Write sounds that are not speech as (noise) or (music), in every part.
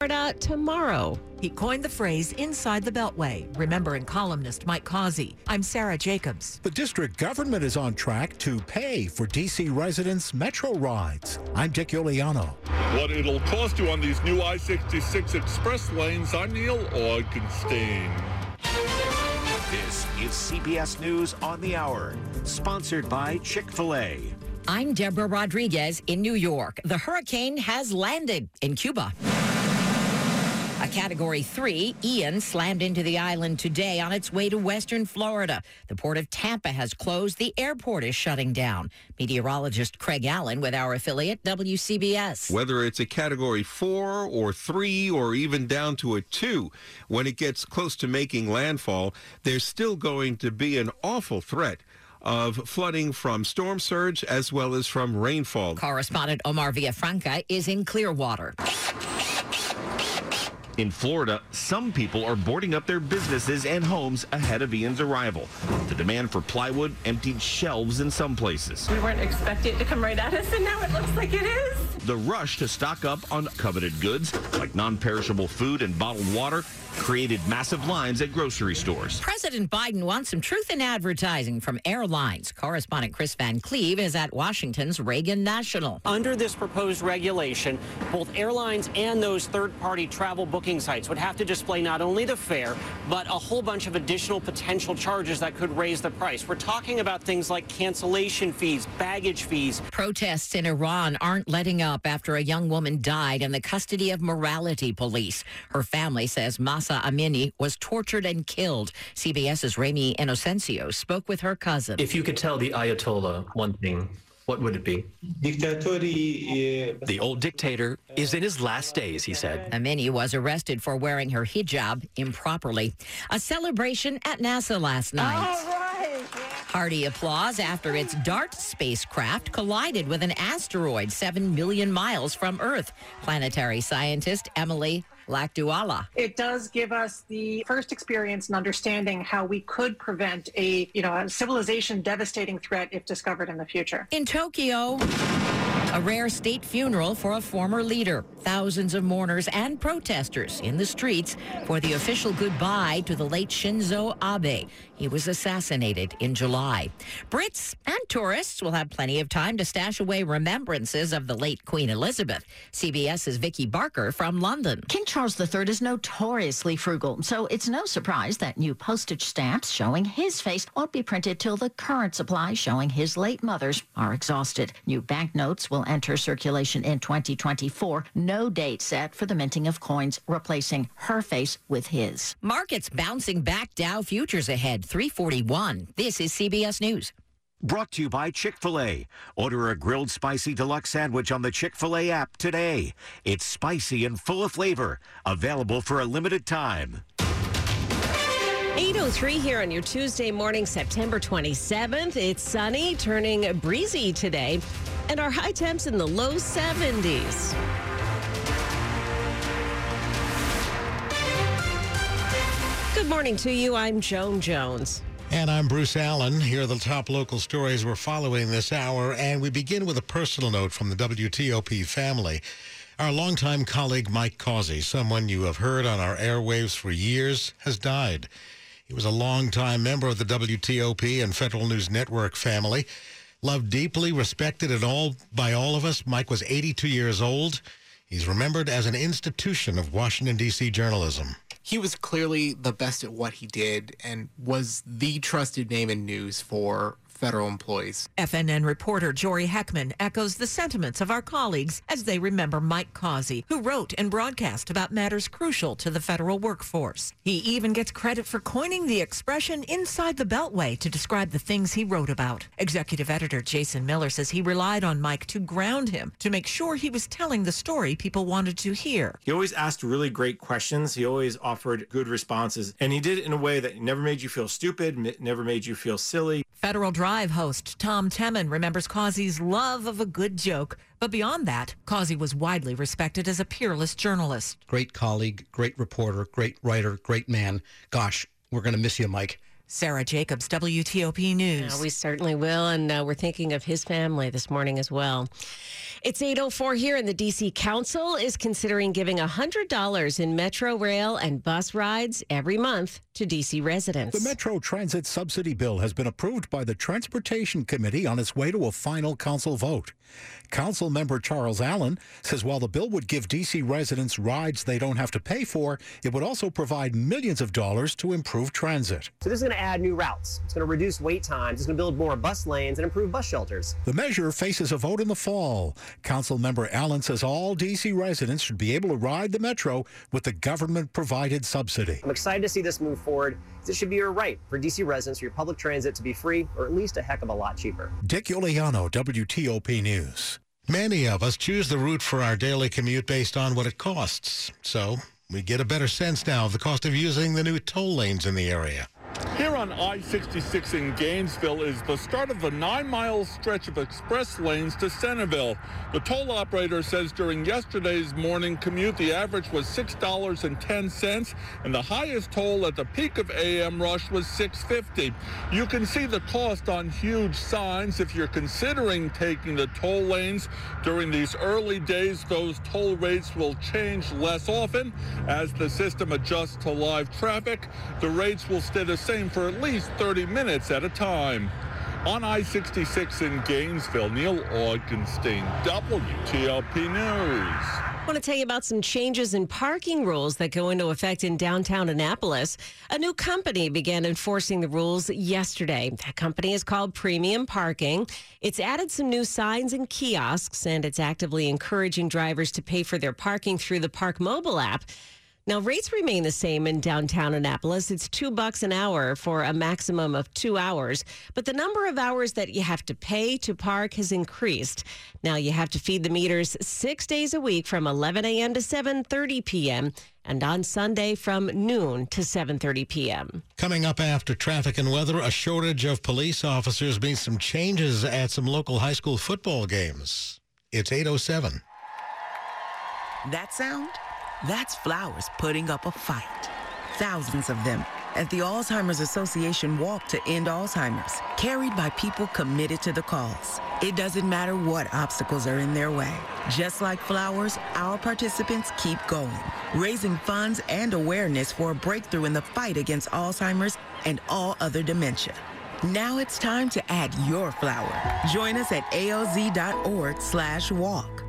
Florida tomorrow. He coined the phrase inside the Beltway, remembering columnist Mike Causey. I'm Sarah Jacobs. The district government is on track to pay for D.C. residents' metro rides. I'm Dick Uliano. What it'll cost you on these new I 66 express lanes, I'm Neil Augenstein. This is CBS News on the Hour, sponsored by Chick fil A. I'm Deborah Rodriguez in New York. The hurricane has landed in Cuba. A Category 3, Ian slammed into the island today on its way to western Florida. The port of Tampa has closed. The airport is shutting down. Meteorologist Craig Allen with our affiliate WCBS. Whether it's a Category 4 or 3 or even down to a 2, when it gets close to making landfall, there's still going to be an awful threat of flooding from storm surge as well as from rainfall. Correspondent Omar Villafranca is in Clearwater. In Florida, some people are boarding up their businesses and homes ahead of Ian's arrival. The demand for plywood emptied shelves in some places. We weren't expecting it to come right at us, and now it looks like it is. The rush to stock up on coveted goods like non perishable food and bottled water created massive lines at grocery stores. President Biden wants some truth in advertising from airlines. Correspondent Chris Van Cleve is at Washington's Reagan National. Under this proposed regulation, both airlines and those third party travel booking sites would have to display not only the fare, but a whole bunch of additional potential charges that could raise the price. We're talking about things like cancellation fees, baggage fees. Protests in Iran aren't letting up after a young woman died in the custody of morality police. Her family says Mahsa Amini was tortured and killed. CBS's Ramy Inocencio spoke with her cousin. If you could tell the Ayatollah one thing, what would it be? Eh, the old dictator is in his last days, he said. Amini was arrested for wearing her hijab improperly. A celebration at NASA last night. Hearty applause after its DART spacecraft collided with an asteroid 7 million miles from Earth. Planetary scientist Emily Lakdawalla. It does give us the first experience in understanding how we could prevent a, you know, a civilization devastating threat if discovered in the future. In Tokyo, a rare state funeral for a former leader. Thousands of mourners and protesters in the streets for the official goodbye to the late Shinzo Abe. He was assassinated in July. Brits and tourists will have plenty of time to stash away remembrances of the late Queen Elizabeth. CBS's Vicky Barker from London. King Charles III is notoriously frugal, so it's no surprise that new postage stamps showing his face won't be printed till the current supply showing his late mother's are exhausted. New banknotes will enter circulation in 2024. No date set for the minting of coins replacing her face with his. Markets bouncing back Dow futures ahead 341. This is CBS News. Brought to you by Chick fil A. Order a grilled spicy deluxe sandwich on the Chick fil A app today. It's spicy and full of flavor. Available for a limited time. 803 here on your Tuesday morning, September 27th. It's sunny, turning breezy today, and our high temps in the low 70s. Good morning to you. I'm Joan Jones. And I'm Bruce Allen. Here are the top local stories we're following this hour. And we begin with a personal note from the WTOP family. Our longtime colleague Mike Causey, someone you have heard on our airwaves for years, has died. He was a longtime member of the WTOP and Federal News Network family. Loved deeply, respected and all by all of us. Mike was 82 years old. He's remembered as an institution of Washington, D.C. journalism he was clearly the best at what he did and was the trusted name in news for federal employees. FNN reporter Jory Heckman echoes the sentiments of our colleagues as they remember Mike Causey, who wrote and broadcast about matters crucial to the federal workforce. He even gets credit for coining the expression inside the beltway to describe the things he wrote about. Executive editor Jason Miller says he relied on Mike to ground him, to make sure he was telling the story people wanted to hear. He always asked really great questions. He always offered good responses, and he did it in a way that never made you feel stupid, never made you feel silly. Federal Drive host Tom Temin remembers Causey's love of a good joke. But beyond that, Causey was widely respected as a peerless journalist. Great colleague, great reporter, great writer, great man. Gosh, we're going to miss you, Mike. Sarah Jacobs, WTOP News. Yeah, we certainly will, and uh, we're thinking of his family this morning as well. It's 8.04 here, and the D.C. Council is considering giving $100 in Metro Rail and bus rides every month to D.C. residents. The Metro Transit Subsidy Bill has been approved by the Transportation Committee on its way to a final council vote. Council member Charles Allen says while the bill would give D.C. residents rides they don't have to pay for, it would also provide millions of dollars to improve transit. So this is going to add new routes. It's going to reduce wait times. It's going to build more bus lanes and improve bus shelters. The measure faces a vote in the fall. Council member Allen says all D.C. residents should be able to ride the Metro with the government provided subsidy. I'm excited to see this move forward. It should be your right for D.C. residents for your public transit to be free or at least a heck of a lot cheaper. Dick Uliano, WTOP News. Many of us choose the route for our daily commute based on what it costs. So we get a better sense now of the cost of using the new toll lanes in the area. Here on I-66 in Gainesville is the start of the nine-mile stretch of express lanes to Centreville. The toll operator says during yesterday's morning commute, the average was $6.10, and the highest toll at the peak of AM rush was $6.50. You can see the cost on huge signs if you're considering taking the toll lanes. During these early days, those toll rates will change less often. As the system adjusts to live traffic, the rates will stay the same for at least 30 minutes at a time. On I-66 in Gainesville, Neil Augenstein, WTOP News. I want to tell you about some changes in parking rules that go into effect in downtown Annapolis. A new company began enforcing the rules yesterday. That company is called Premium Parking. It's added some new signs and kiosks, and it's actively encouraging drivers to pay for their parking through the Park Mobile app. Now, rates remain the same in downtown Annapolis. It's two bucks an hour for a maximum of two hours, but the number of hours that you have to pay to park has increased. Now, you have to feed the meters six days a week from 11 a.m. to 7:30 p.m. and on Sunday from noon to 7:30 p.m. Coming up after traffic and weather, a shortage of police officers means some changes at some local high school football games. It's 807. That sound? That's flowers putting up a fight. Thousands of them at the Alzheimer's Association Walk to End Alzheimer's, carried by people committed to the cause. It doesn't matter what obstacles are in their way. Just like flowers, our participants keep going, raising funds and awareness for a breakthrough in the fight against Alzheimer's and all other dementia. Now it's time to add your flower. Join us at alz.org slash walk.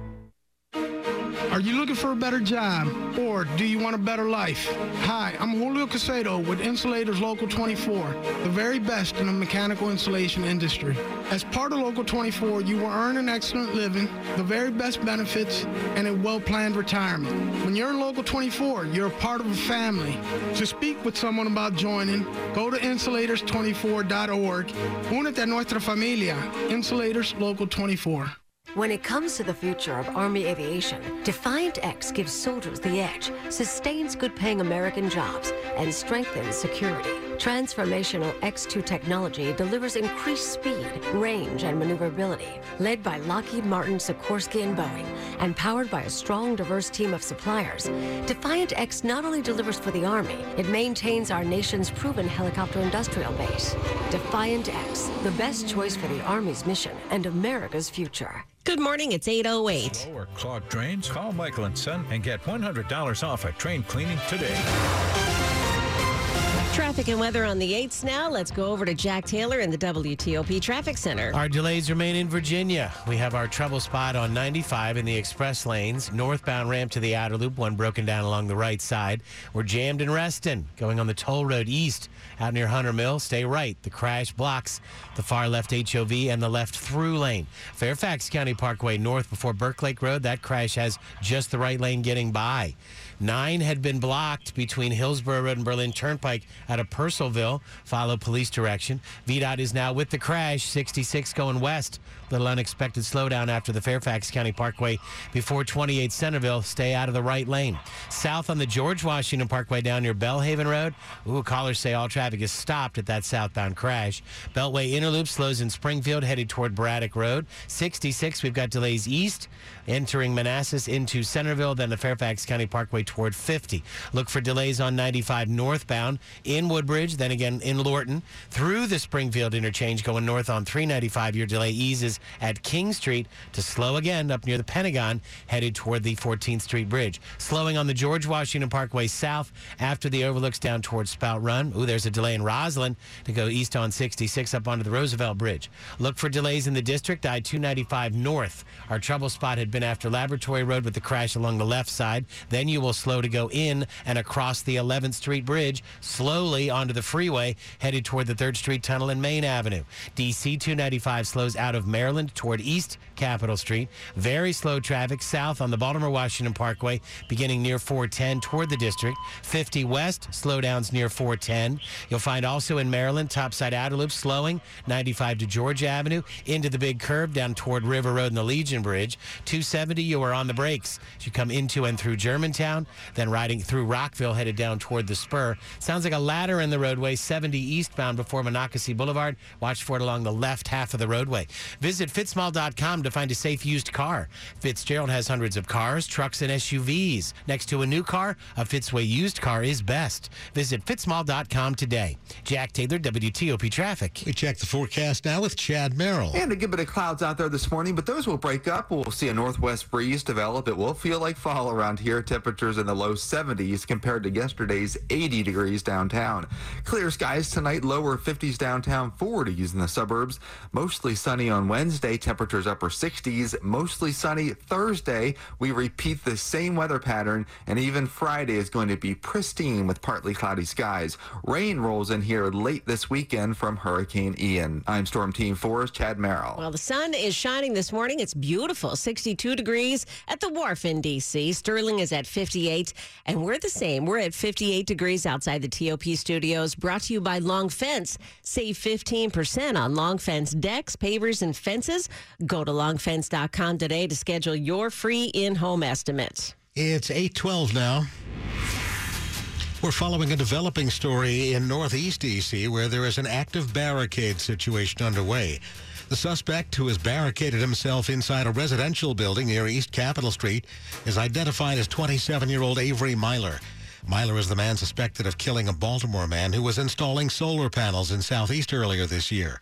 Are you looking for a better job or do you want a better life? Hi, I'm Julio Casedo with Insulators Local 24, the very best in the mechanical insulation industry. As part of Local 24, you will earn an excellent living, the very best benefits, and a well-planned retirement. When you're in Local 24, you're a part of a family. To speak with someone about joining, go to insulators24.org. Únete a nuestra familia, Insulators Local 24. When it comes to the future of Army aviation, Defiant X gives soldiers the edge, sustains good paying American jobs, and strengthens security. Transformational X2 technology delivers increased speed, range, and maneuverability. Led by Lockheed Martin, Sikorsky, and Boeing, and powered by a strong, diverse team of suppliers, Defiant X not only delivers for the Army, it maintains our nation's proven helicopter industrial base. Defiant X, the best choice for the Army's mission and America's future. Good morning. It's 808. Or clogged drains? Call Michael and Son and get $100 off a train cleaning today. Traffic and weather on the 8s now. Let's go over to Jack Taylor in the WTOP Traffic Center. Our delays remain in Virginia. We have our trouble spot on 95 in the express lanes. Northbound ramp to the outer loop, one broken down along the right side. We're jammed in Reston, going on the toll road east out near Hunter Mill. Stay right. The crash blocks the far left HOV and the left through lane. Fairfax County Parkway north before Burke Lake Road. That crash has just the right lane getting by. Nine had been blocked between Hillsborough Road and Berlin Turnpike out of Purcellville. Follow police direction. VDOT is now with the crash. 66 going west. Little unexpected slowdown after the Fairfax County Parkway before 28 Centreville. Stay out of the right lane. South on the George Washington Parkway down near Belle Haven Road. Ooh, callers say all traffic is stopped at that southbound crash. Beltway Inner Loop slows in Springfield headed toward Braddock Road. 66, we've got delays east entering Manassas into Centreville, then the Fairfax County Parkway toward 50. Look for delays on 95 northbound in Woodbridge, then again in Lorton through the Springfield interchange going north on 395. Your delay eases at King Street to slow again up near the Pentagon, headed toward the 14th Street Bridge. Slowing on the George Washington Parkway south after the overlooks down towards Spout Run. Ooh, there's a delay in Rosslyn to go east on 66 up onto the Roosevelt Bridge. Look for delays in the district, I 295 north. Our trouble spot had been after Laboratory Road with the crash along the left side. Then you will slow to go in and across the 11th Street Bridge, slowly onto the freeway, headed toward the 3rd Street Tunnel and Main Avenue. DC 295 slows out of Maryland toward East Capitol Street. Very slow traffic south on the Baltimore Washington Parkway, beginning near 410 toward the district. 50 west, slowdowns near 410. You'll find also in Maryland, topside outer loop slowing, 95 to Georgia Avenue, into the big curve down toward River Road and the Legion Bridge. 270, you are on the brakes as you come into and through Germantown, then riding through Rockville, headed down toward the spur. Sounds like a ladder in the roadway, 70 eastbound before Monocacy Boulevard. Watch for it along the left half of the roadway. Visit fitzmall.com to find a safe used car. Fitzgerald has hundreds of cars, trucks, and SUVs. Next to a new car, a Fitzway used car is best. Visit fitzmall.com today. Jack Taylor, WTOP Traffic. We check the forecast now with Chad Merrill. And a good bit of clouds out there this morning, but those will break up. We'll see a northwest breeze develop. It will feel like fall around here. Temperatures in the low 70s compared to yesterday's 80 degrees downtown. Clear skies tonight, lower 50s downtown, 40s in the suburbs. Mostly sunny on Wednesday, temperatures upper 60s. Mostly sunny Thursday. We repeat the same weather pattern, and even Friday is going to be pristine with partly cloudy skies. Rain rolls in here late this weekend from Hurricane Ian. I'm Storm Team 4's Chad Merrill. Well, the sun is shining this morning. It's beautiful. 62 degrees at the wharf in D.C. Sterling is at 58, and we're the same. We're at 58 degrees outside the TOP studios, brought to you by Long Fence. Save 15% on Long Fence decks, pavers, and fences. Go to longfence.com today to schedule your free in home estimate. It's 812 now. We're following a developing story in Northeast D.C. where there is an active barricade situation underway. The suspect, who has barricaded himself inside a residential building near East Capitol Street, is identified as 27-year-old Avery Myler. Myler is the man suspected of killing a Baltimore man who was installing solar panels in Southeast earlier this year.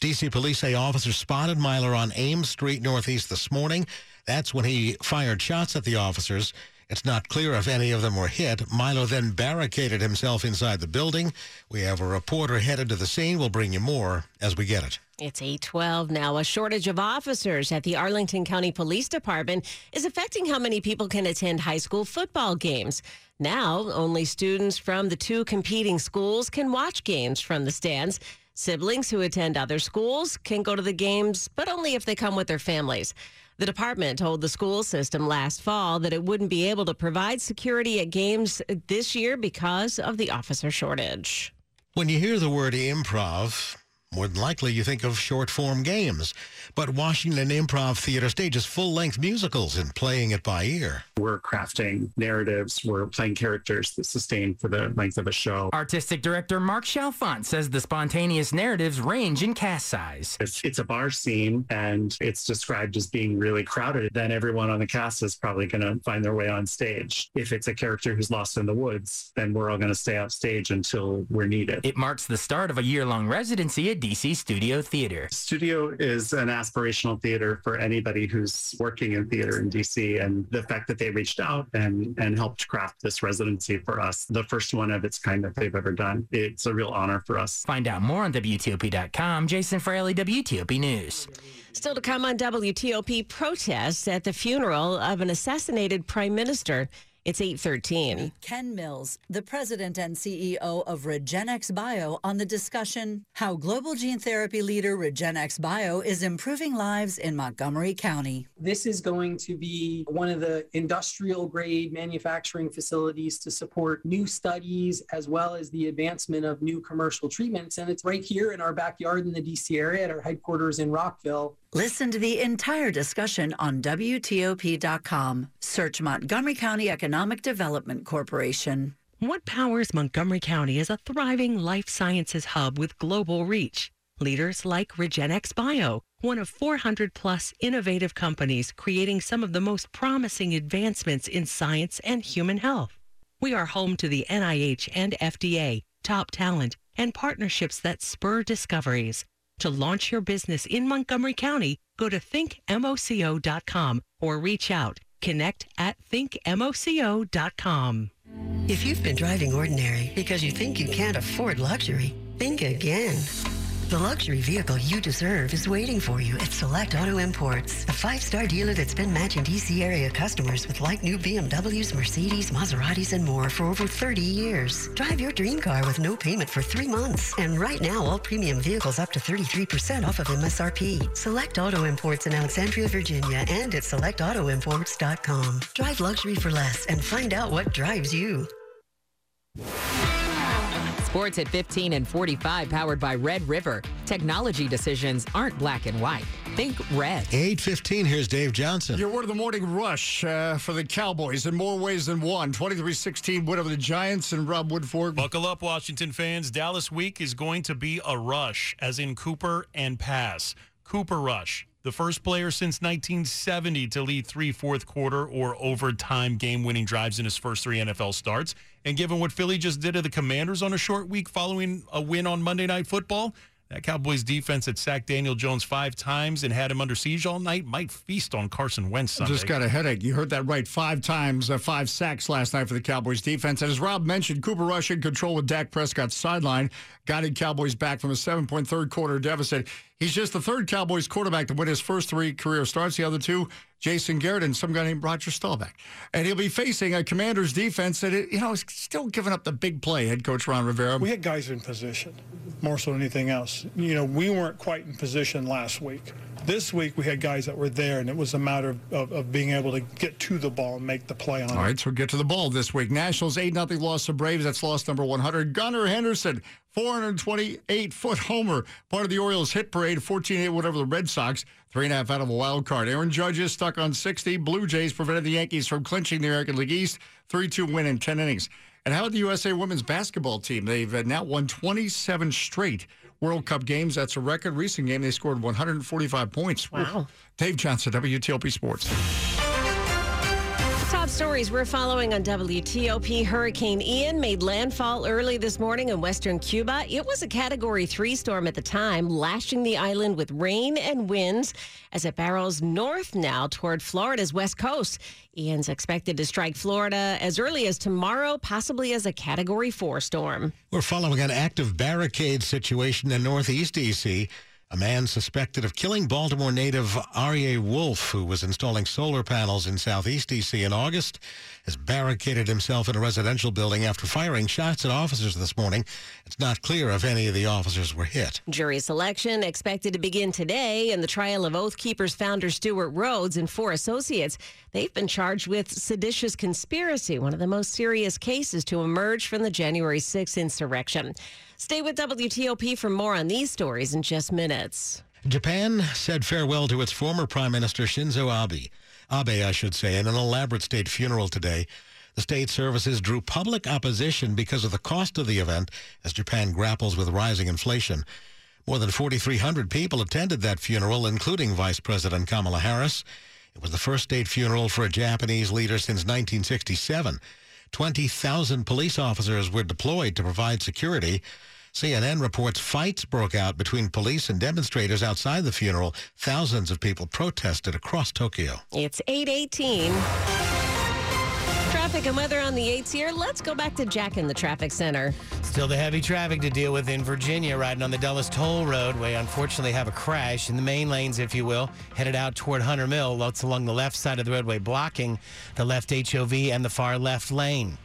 D.C. police say officers spotted Myler on Ames Street Northeast this morning. That's when he fired shots at the officers. It's not clear if any of them were hit. Milo then barricaded himself inside the building. We have a reporter headed to the scene. We'll bring you more as we get it. It's 812 now. A shortage of officers at the Arlington County Police Department is affecting how many people can attend high school football games. Now, only students from the two competing schools can watch games from the stands. Siblings who attend other schools can go to the games, but only if they come with their families. The department told the school system last fall that it wouldn't be able to provide security at games this year because of the officer shortage. When you hear the word improv, more than likely you think of short form games. But Washington Improv Theater stages full length musicals and playing it by ear. We're crafting narratives, we're playing characters that sustain for the length of a show. Artistic director Mark Chalfant says the spontaneous narratives range in cast size. If it's a bar scene and it's described as being really crowded, then everyone on the cast is probably going to find their way on stage. If it's a character who's lost in the woods, then we're all going to stay off stage until we're needed. It marks the start of a year long residency at DC Studio Theater. Studio is an aspirational theater for anybody who's working in theater in DC. And the fact that they reached out and, and helped craft this residency for us, the first one of its kind that they've ever done, it's a real honor for us. Find out more on WTOP.com. Jason Fraley, WTOP News. Still to come on WTOP protests at the funeral of an assassinated prime minister. It's 813. Ken Mills, the president and CEO of REGENXBIO, on the discussion how global gene therapy leader REGENXBIO is improving lives in Montgomery County. This is going to be one of the industrial grade manufacturing facilities to support new studies as well as the advancement of new commercial treatments. And it's right here in our backyard in the DC area at our headquarters in Rockville. Listen to the entire discussion on WTOP.com. Search Montgomery County Economic Development Corporation. What powers Montgomery County as a thriving life sciences hub with global reach? Leaders like REGENXBIO, one of 400 plus innovative companies creating some of the most promising advancements in science and human health. We are home to the NIH and FDA, top talent, and partnerships that spur discoveries. To launch your business in Montgomery County, go to thinkmoco.com or reach out. Connect at thinkmoco.com. If you've been driving ordinary because you think you can't afford luxury, think again. The luxury vehicle you deserve is waiting for you at Select Auto Imports, a five-star dealer that's been matching DC area customers with like new BMWs, Mercedes, Maseratis, and more for over 30 years. Drive your dream car with no payment for three months. And right now, all premium vehicles up to 33% off of MSRP. Select Auto Imports in Alexandria, Virginia, and at selectautoimports.com. Drive luxury for less and find out what drives you. Sports at 15 and 45, powered by Red River. Technology decisions aren't black and white. Think red. 815, here's Dave Johnson. Your word of the morning rush uh, for the Cowboys in more ways than one. 23-16 win over the Giants and Rob Woodfork. Buckle up, Washington fans. Dallas week is going to be a rush, as in Cooper and pass. Cooper rush. The first player since 1970 to lead three fourth quarter or overtime game winning drives in his first three NFL starts. And given what Philly just did to the Commanders on a short week following a win on Monday Night Football, that Cowboys defense that sacked Daniel Jones five times and had him under siege all night might feast on Carson Wentz Sunday. Just got a headache. You heard that right. Five times, uh, five sacks last night for the Cowboys defense. And as Rob mentioned, Cooper Rush in control with Dak Prescott's sideline, guided Cowboys back from a seven-point third quarter deficit. He's just the third Cowboys quarterback to win his first three career starts. The other two, Jason Garrett and some guy named Roger Staubach. And he'll be facing a Commanders defense that, you know, is still giving up the big play, head coach Ron Rivera. We had guys in position more so than anything else. You know, we weren't quite in position last week. This week we had guys that were there, and it was a matter of, of, of being able to get to the ball and make the play on All it. All right, so get to the ball this week. Nationals 8 0 loss to Braves. That's loss number 100. Gunnar Henderson, 428 foot homer, part of the Orioles hit parade, 14 8 whatever the Red Sox, three and a half out of a wild card. Aaron Judge is stuck on 60. Blue Jays prevented the Yankees from clinching the American League East, 3 2 win in 10 innings. And how about the USA women's basketball team? They've uh, now won 27 straight World Cup games. That's a record. Recent game, they scored 145 points. Wow. Dave Johnson, WTOP Sports. Top stories we're following on WTOP. Hurricane Ian made landfall early this morning in western Cuba. It was a Category 3 storm at the time, lashing the island with rain and winds as it barrels north now toward Florida's west coast. Ian's expected to strike Florida as early as tomorrow, possibly as a Category 4 storm. We're following an active barricade situation in Northeast D.C. A man suspected of killing Baltimore native Aryeh Wolf, who was installing solar panels in southeast D.C. in August, has barricaded himself in a residential building after firing shots at officers this morning. It's not clear if any of the officers were hit. Jury selection expected to begin today in the trial of Oath Keepers founder Stewart Rhodes and four associates. They've been charged with seditious conspiracy, one of the most serious cases to emerge from the January 6th insurrection. Stay with WTOP for more on these stories in just minutes. Japan said farewell to its former Prime Minister Shinzo Abe. Abe, I should say, in an elaborate state funeral today. The state services drew public opposition because of the cost of the event as Japan grapples with rising inflation. More than 4,300 people attended that funeral, including Vice President Kamala Harris. It was the first state funeral for a Japanese leader since 1967. 20,000 police officers were deployed to provide security. CNN reports fights broke out between police and demonstrators outside the funeral. Thousands of people protested across Tokyo. It's 818. Traffic and weather on the 8s here. Let's go back to Jack in the traffic center. Still the heavy traffic to deal with in Virginia, riding on the Dulles Toll Road. We unfortunately have a crash in the main lanes, if you will, headed out toward Hunter Mill. That's along the left side of the roadway, blocking the left HOV and the far left lane.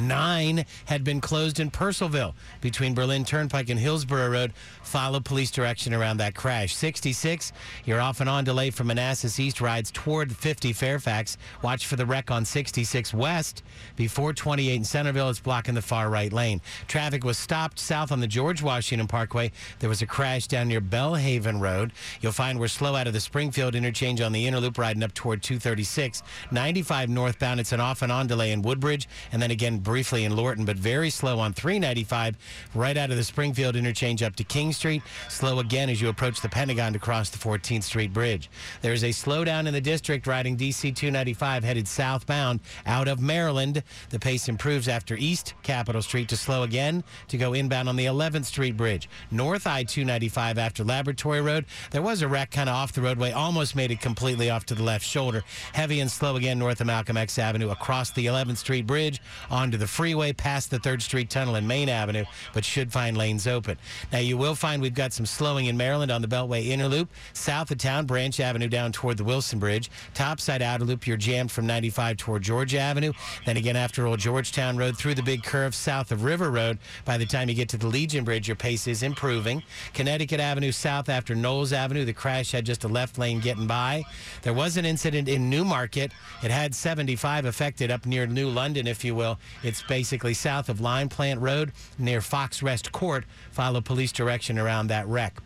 Nine had been closed in Purcellville between Berlin Turnpike and Hillsborough Road. Follow police direction around that crash. 66, you're off and on delay from Manassas East rides toward 50 Fairfax. Watch for the wreck on 66 West. Before 28 in Centreville, it's blocking the far right lane. Traffic was stopped south on the George Washington Parkway. There was a crash down near Belle Haven Road. You'll find we're slow out of the Springfield interchange on the inner loop riding up toward 236. 95 northbound, it's an off and on delay in Woodbridge. And then again, briefly in Lorton, but very slow on 395 right out of the Springfield interchange up to King Street. Slow again as you approach the Pentagon to cross the 14th Street Bridge. There's a slowdown in the district riding DC 295 headed southbound out of Maryland. The pace improves after East Capitol Street to slow again to go inbound on the 11th Street Bridge. North I 295 after Laboratory Road. There was a wreck kind of off the roadway, almost made it completely off to the left shoulder. Heavy and slow again north of Malcolm X Avenue across the 11th Street Bridge onto the freeway past the 3rd Street Tunnel and Main Avenue, but should find lanes open. Now, you will find we've got some slowing in Maryland on the Beltway Inner Loop, south of town, Branch Avenue down toward the Wilson Bridge. Topside Outer Loop, you're jammed from 95 toward Georgia Avenue. Then again, after Old Georgetown Road, through the big curve south of River Road. By the time you get to the Legion Bridge, your pace is improving. Connecticut Avenue south after Knowles Avenue, the crash had just a left lane getting by. There was an incident in Newmarket. It had 75 affected up near New London, if you will. It's basically south of Line Plant Road near Fox Rest Court. Follow police direction around that wreck.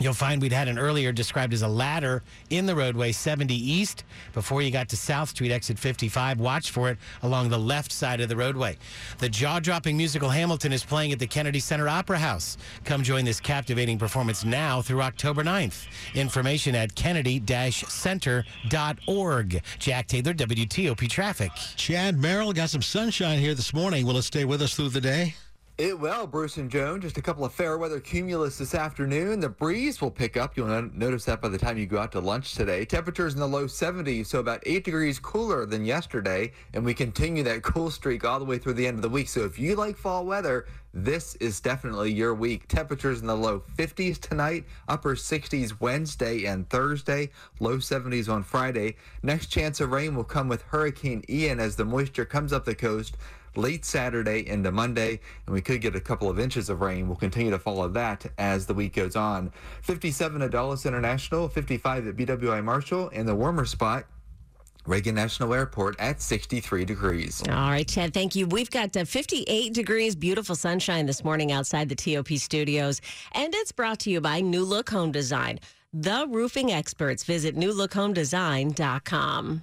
You'll find we'd had an earlier described as a ladder in the roadway 70 east before you got to South Street, exit 55. Watch for it along the left side of the roadway. The jaw dropping musical Hamilton is playing at the Kennedy Center Opera House. Come join this captivating performance now through October 9th. Information at kennedy center.org. Jack Taylor, WTOP Traffic. Chad Merrill got some sunshine here this morning. Will it stay with us through the day? It will, Bruce and Joan. Just a couple of fair weather cumulus this afternoon. The breeze will pick up. You'll notice that by the time you go out to lunch today. Temperatures in the low 70s, so about 8 degrees cooler than yesterday. And we continue that (laughs) cool streak all the way through the end of the week. So if you like fall weather, this is definitely your week. Temperatures in the low 50s tonight, upper 60s Wednesday and Thursday, low 70s on Friday. Next chance of rain will come with Hurricane Ian as the moisture comes up the coast late Saturday into Monday, and we could get a couple of inches of rain. We'll continue to follow that as the week goes on. 57 at Dulles International, 55 at BWI Marshall, and the warmer spot. Reagan National Airport at 63 degrees. All right, Chad, thank you. We've got uh, 58 degrees, beautiful sunshine this morning outside the TOP studios. And it's brought to you by New Look Home Design. The roofing experts. Visit newlookhomedesign.com.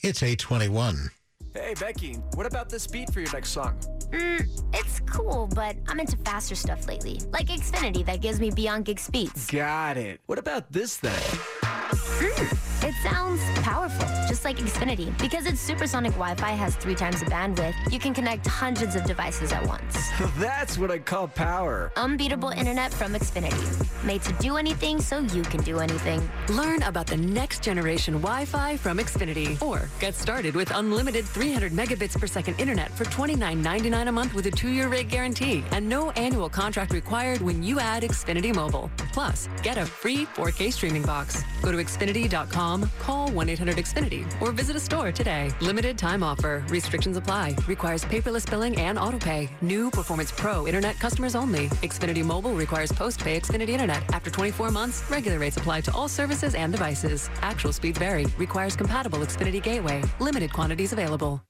It's 821. Hey, Becky, what about this beat for your next song? Mm, it's cool, but I'm into faster stuff lately, like Xfinity that gives me beyond gig speeds. Got it. What about this then? Mm, it sounds powerful, just like Xfinity. Because its supersonic Wi-Fi has three times the bandwidth, you can connect hundreds of devices at once. (laughs) That's what I call power. Unbeatable internet from Xfinity. Made to do anything so you can do anything. Learn about the next generation Wi-Fi from Xfinity. Or get started with unlimited 300 megabits per second internet for $29.99 a month with a two-year rate guarantee and no annual contract required when you add Xfinity Mobile. Plus, get a free 4K streaming box. Go to Xfinity.com, call 1-800-XFINITY, or visit a store today. Limited time offer. Restrictions apply. Requires paperless billing and autopay. New Performance Pro Internet customers only. Xfinity Mobile requires post-pay Xfinity Internet. After 24 months, regular rates apply to all services and devices. Actual speed vary. Requires compatible Xfinity Gateway. Limited quantities available.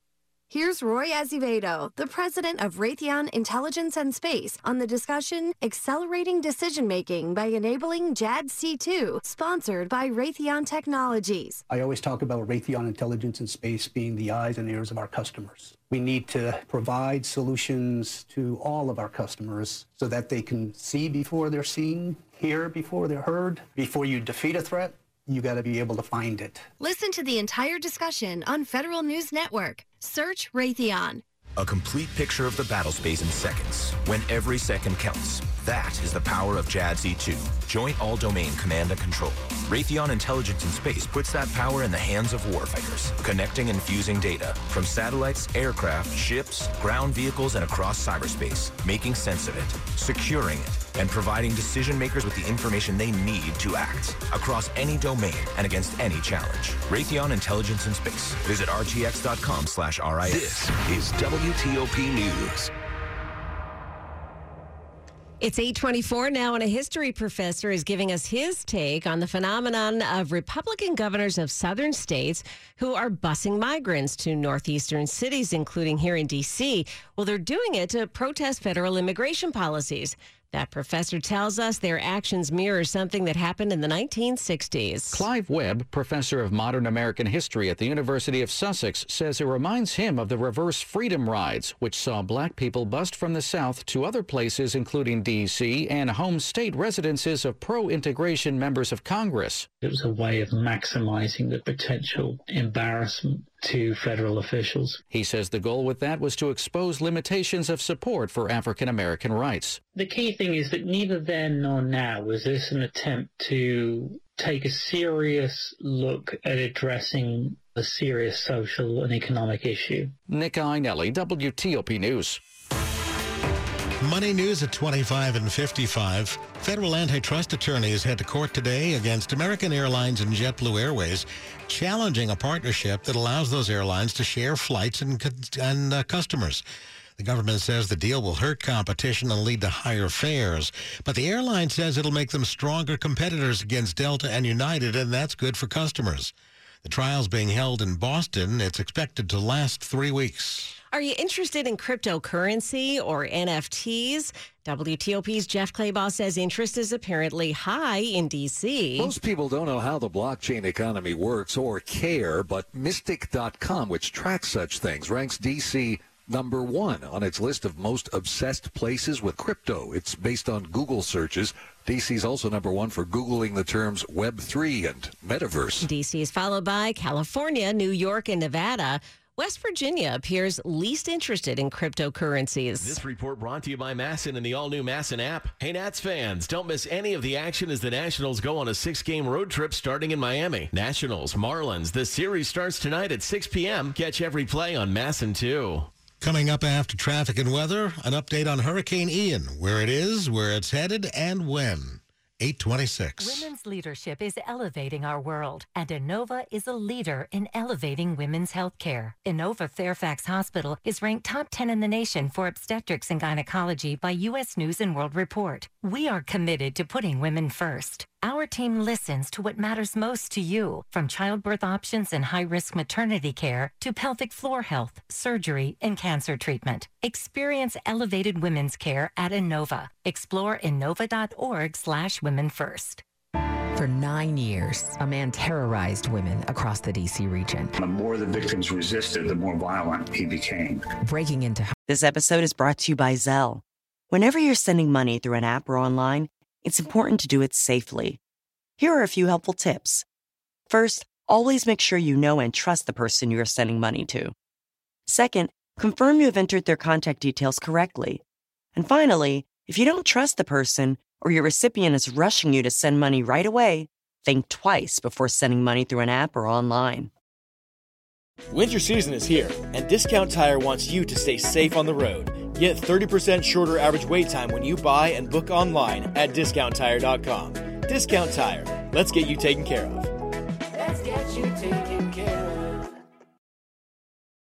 Here's Roy Azevedo, the president of Raytheon Intelligence and Space, on the discussion Accelerating Decision Making by Enabling JADC2, sponsored by Raytheon Technologies. I always talk about Raytheon Intelligence and Space being the eyes and ears of our customers. We need to provide solutions to all of our customers so that they can see before they're seen, hear before they're heard. Before you defeat a threat, you got to be able to find it. Listen to the entire discussion on Federal News Network. Search Raytheon. A complete picture of the battle space in seconds, when every second counts. That is the power of JADC2, Joint All-Domain Command and Control. Raytheon Intelligence in Space puts that power in the hands of warfighters, connecting and fusing data from satellites, aircraft, ships, ground vehicles, and across cyberspace, making sense of it, securing it, and providing decision makers with the information they need to act across any domain and against any challenge. Raytheon Intelligence in Space. Visit rtx.com slash RIS. This is WTOP News. It's 824 now, and a history professor is giving us his take on the phenomenon of Republican governors of southern states who are busing migrants to northeastern cities, including here in D.C. Well, they're doing it to protest federal immigration policies. That professor tells us their actions mirror something that happened in the 1960s. Clive Webb, professor of modern American history at the University of Sussex, says it reminds him of the reverse freedom rides, which saw black people bust from the South to other places, including D.C. and home state residences of pro integration members of Congress. It was a way of maximizing the potential embarrassment to federal officials. He says the goal with that was to expose limitations of support for African American rights. The key thing is that neither then nor now was this an attempt to take a serious look at addressing a serious social and economic issue. Nick Iannelli, WTOP News. Money news at 25 and 55. Federal antitrust attorneys head to court today against American Airlines and JetBlue Airways, challenging a partnership that allows those airlines to share flights and, and uh, customers. The government says the deal will hurt competition and lead to higher fares. But the airline says it'll make them stronger competitors against Delta and United, and that's good for customers. The trial's being held in Boston. It's expected to last three weeks. Are you interested in cryptocurrency or NFTs? WTOP's Jeff Clabaugh says interest is apparently high in D.C. Most people don't know how the blockchain economy works or care, but Mystic.com, which tracks such things, ranks D.C. number one on its list of most obsessed places with crypto. It's based on Google searches. DC is also number one for Googling the terms Web3 and metaverse. D.C. is followed by California, New York, and Nevada. West Virginia appears least interested in cryptocurrencies. This report brought to you by MASN and the all new MASN app. Hey, Nats fans, don't miss any of the action as the Nationals go on a six game road trip starting in Miami. Nationals, Marlins, the series starts tonight at 6 p.m. Catch every play on MASN 2. Coming up after traffic and weather, an update on Hurricane Ian, where it is, where it's headed, and when. 826. Women's leadership is elevating our world, and Inova is a leader in elevating women's health care. Inova Fairfax Hospital is ranked top 10 in the nation for obstetrics and gynecology by U.S. News and World Report. We are committed to putting women first. Our team listens to what matters most to you, from childbirth options and high risk maternity care to pelvic floor health, surgery, and cancer treatment. Experience elevated women's care at Inova. Explore Inova.org slash women first. For nine years, a man terrorized women across the D.C. region. The more the victims resisted, the more violent he became. Breaking into. This episode is brought to you by Zelle. Whenever you're sending money through an app or online, it's important to do it safely. Here are a few helpful tips. First, always make sure you know and trust the person you are sending money to. Second, confirm you have entered their contact details correctly. And finally, if you don't trust the person or your recipient is rushing you to send money right away, think twice before sending money through an app or online. Winter season is here, and Discount Tire wants you to stay safe on the road. Get 30% shorter average wait time when you buy and book online at discounttire.com. Discount Tire. Let's get you taken care of. Let's get you taken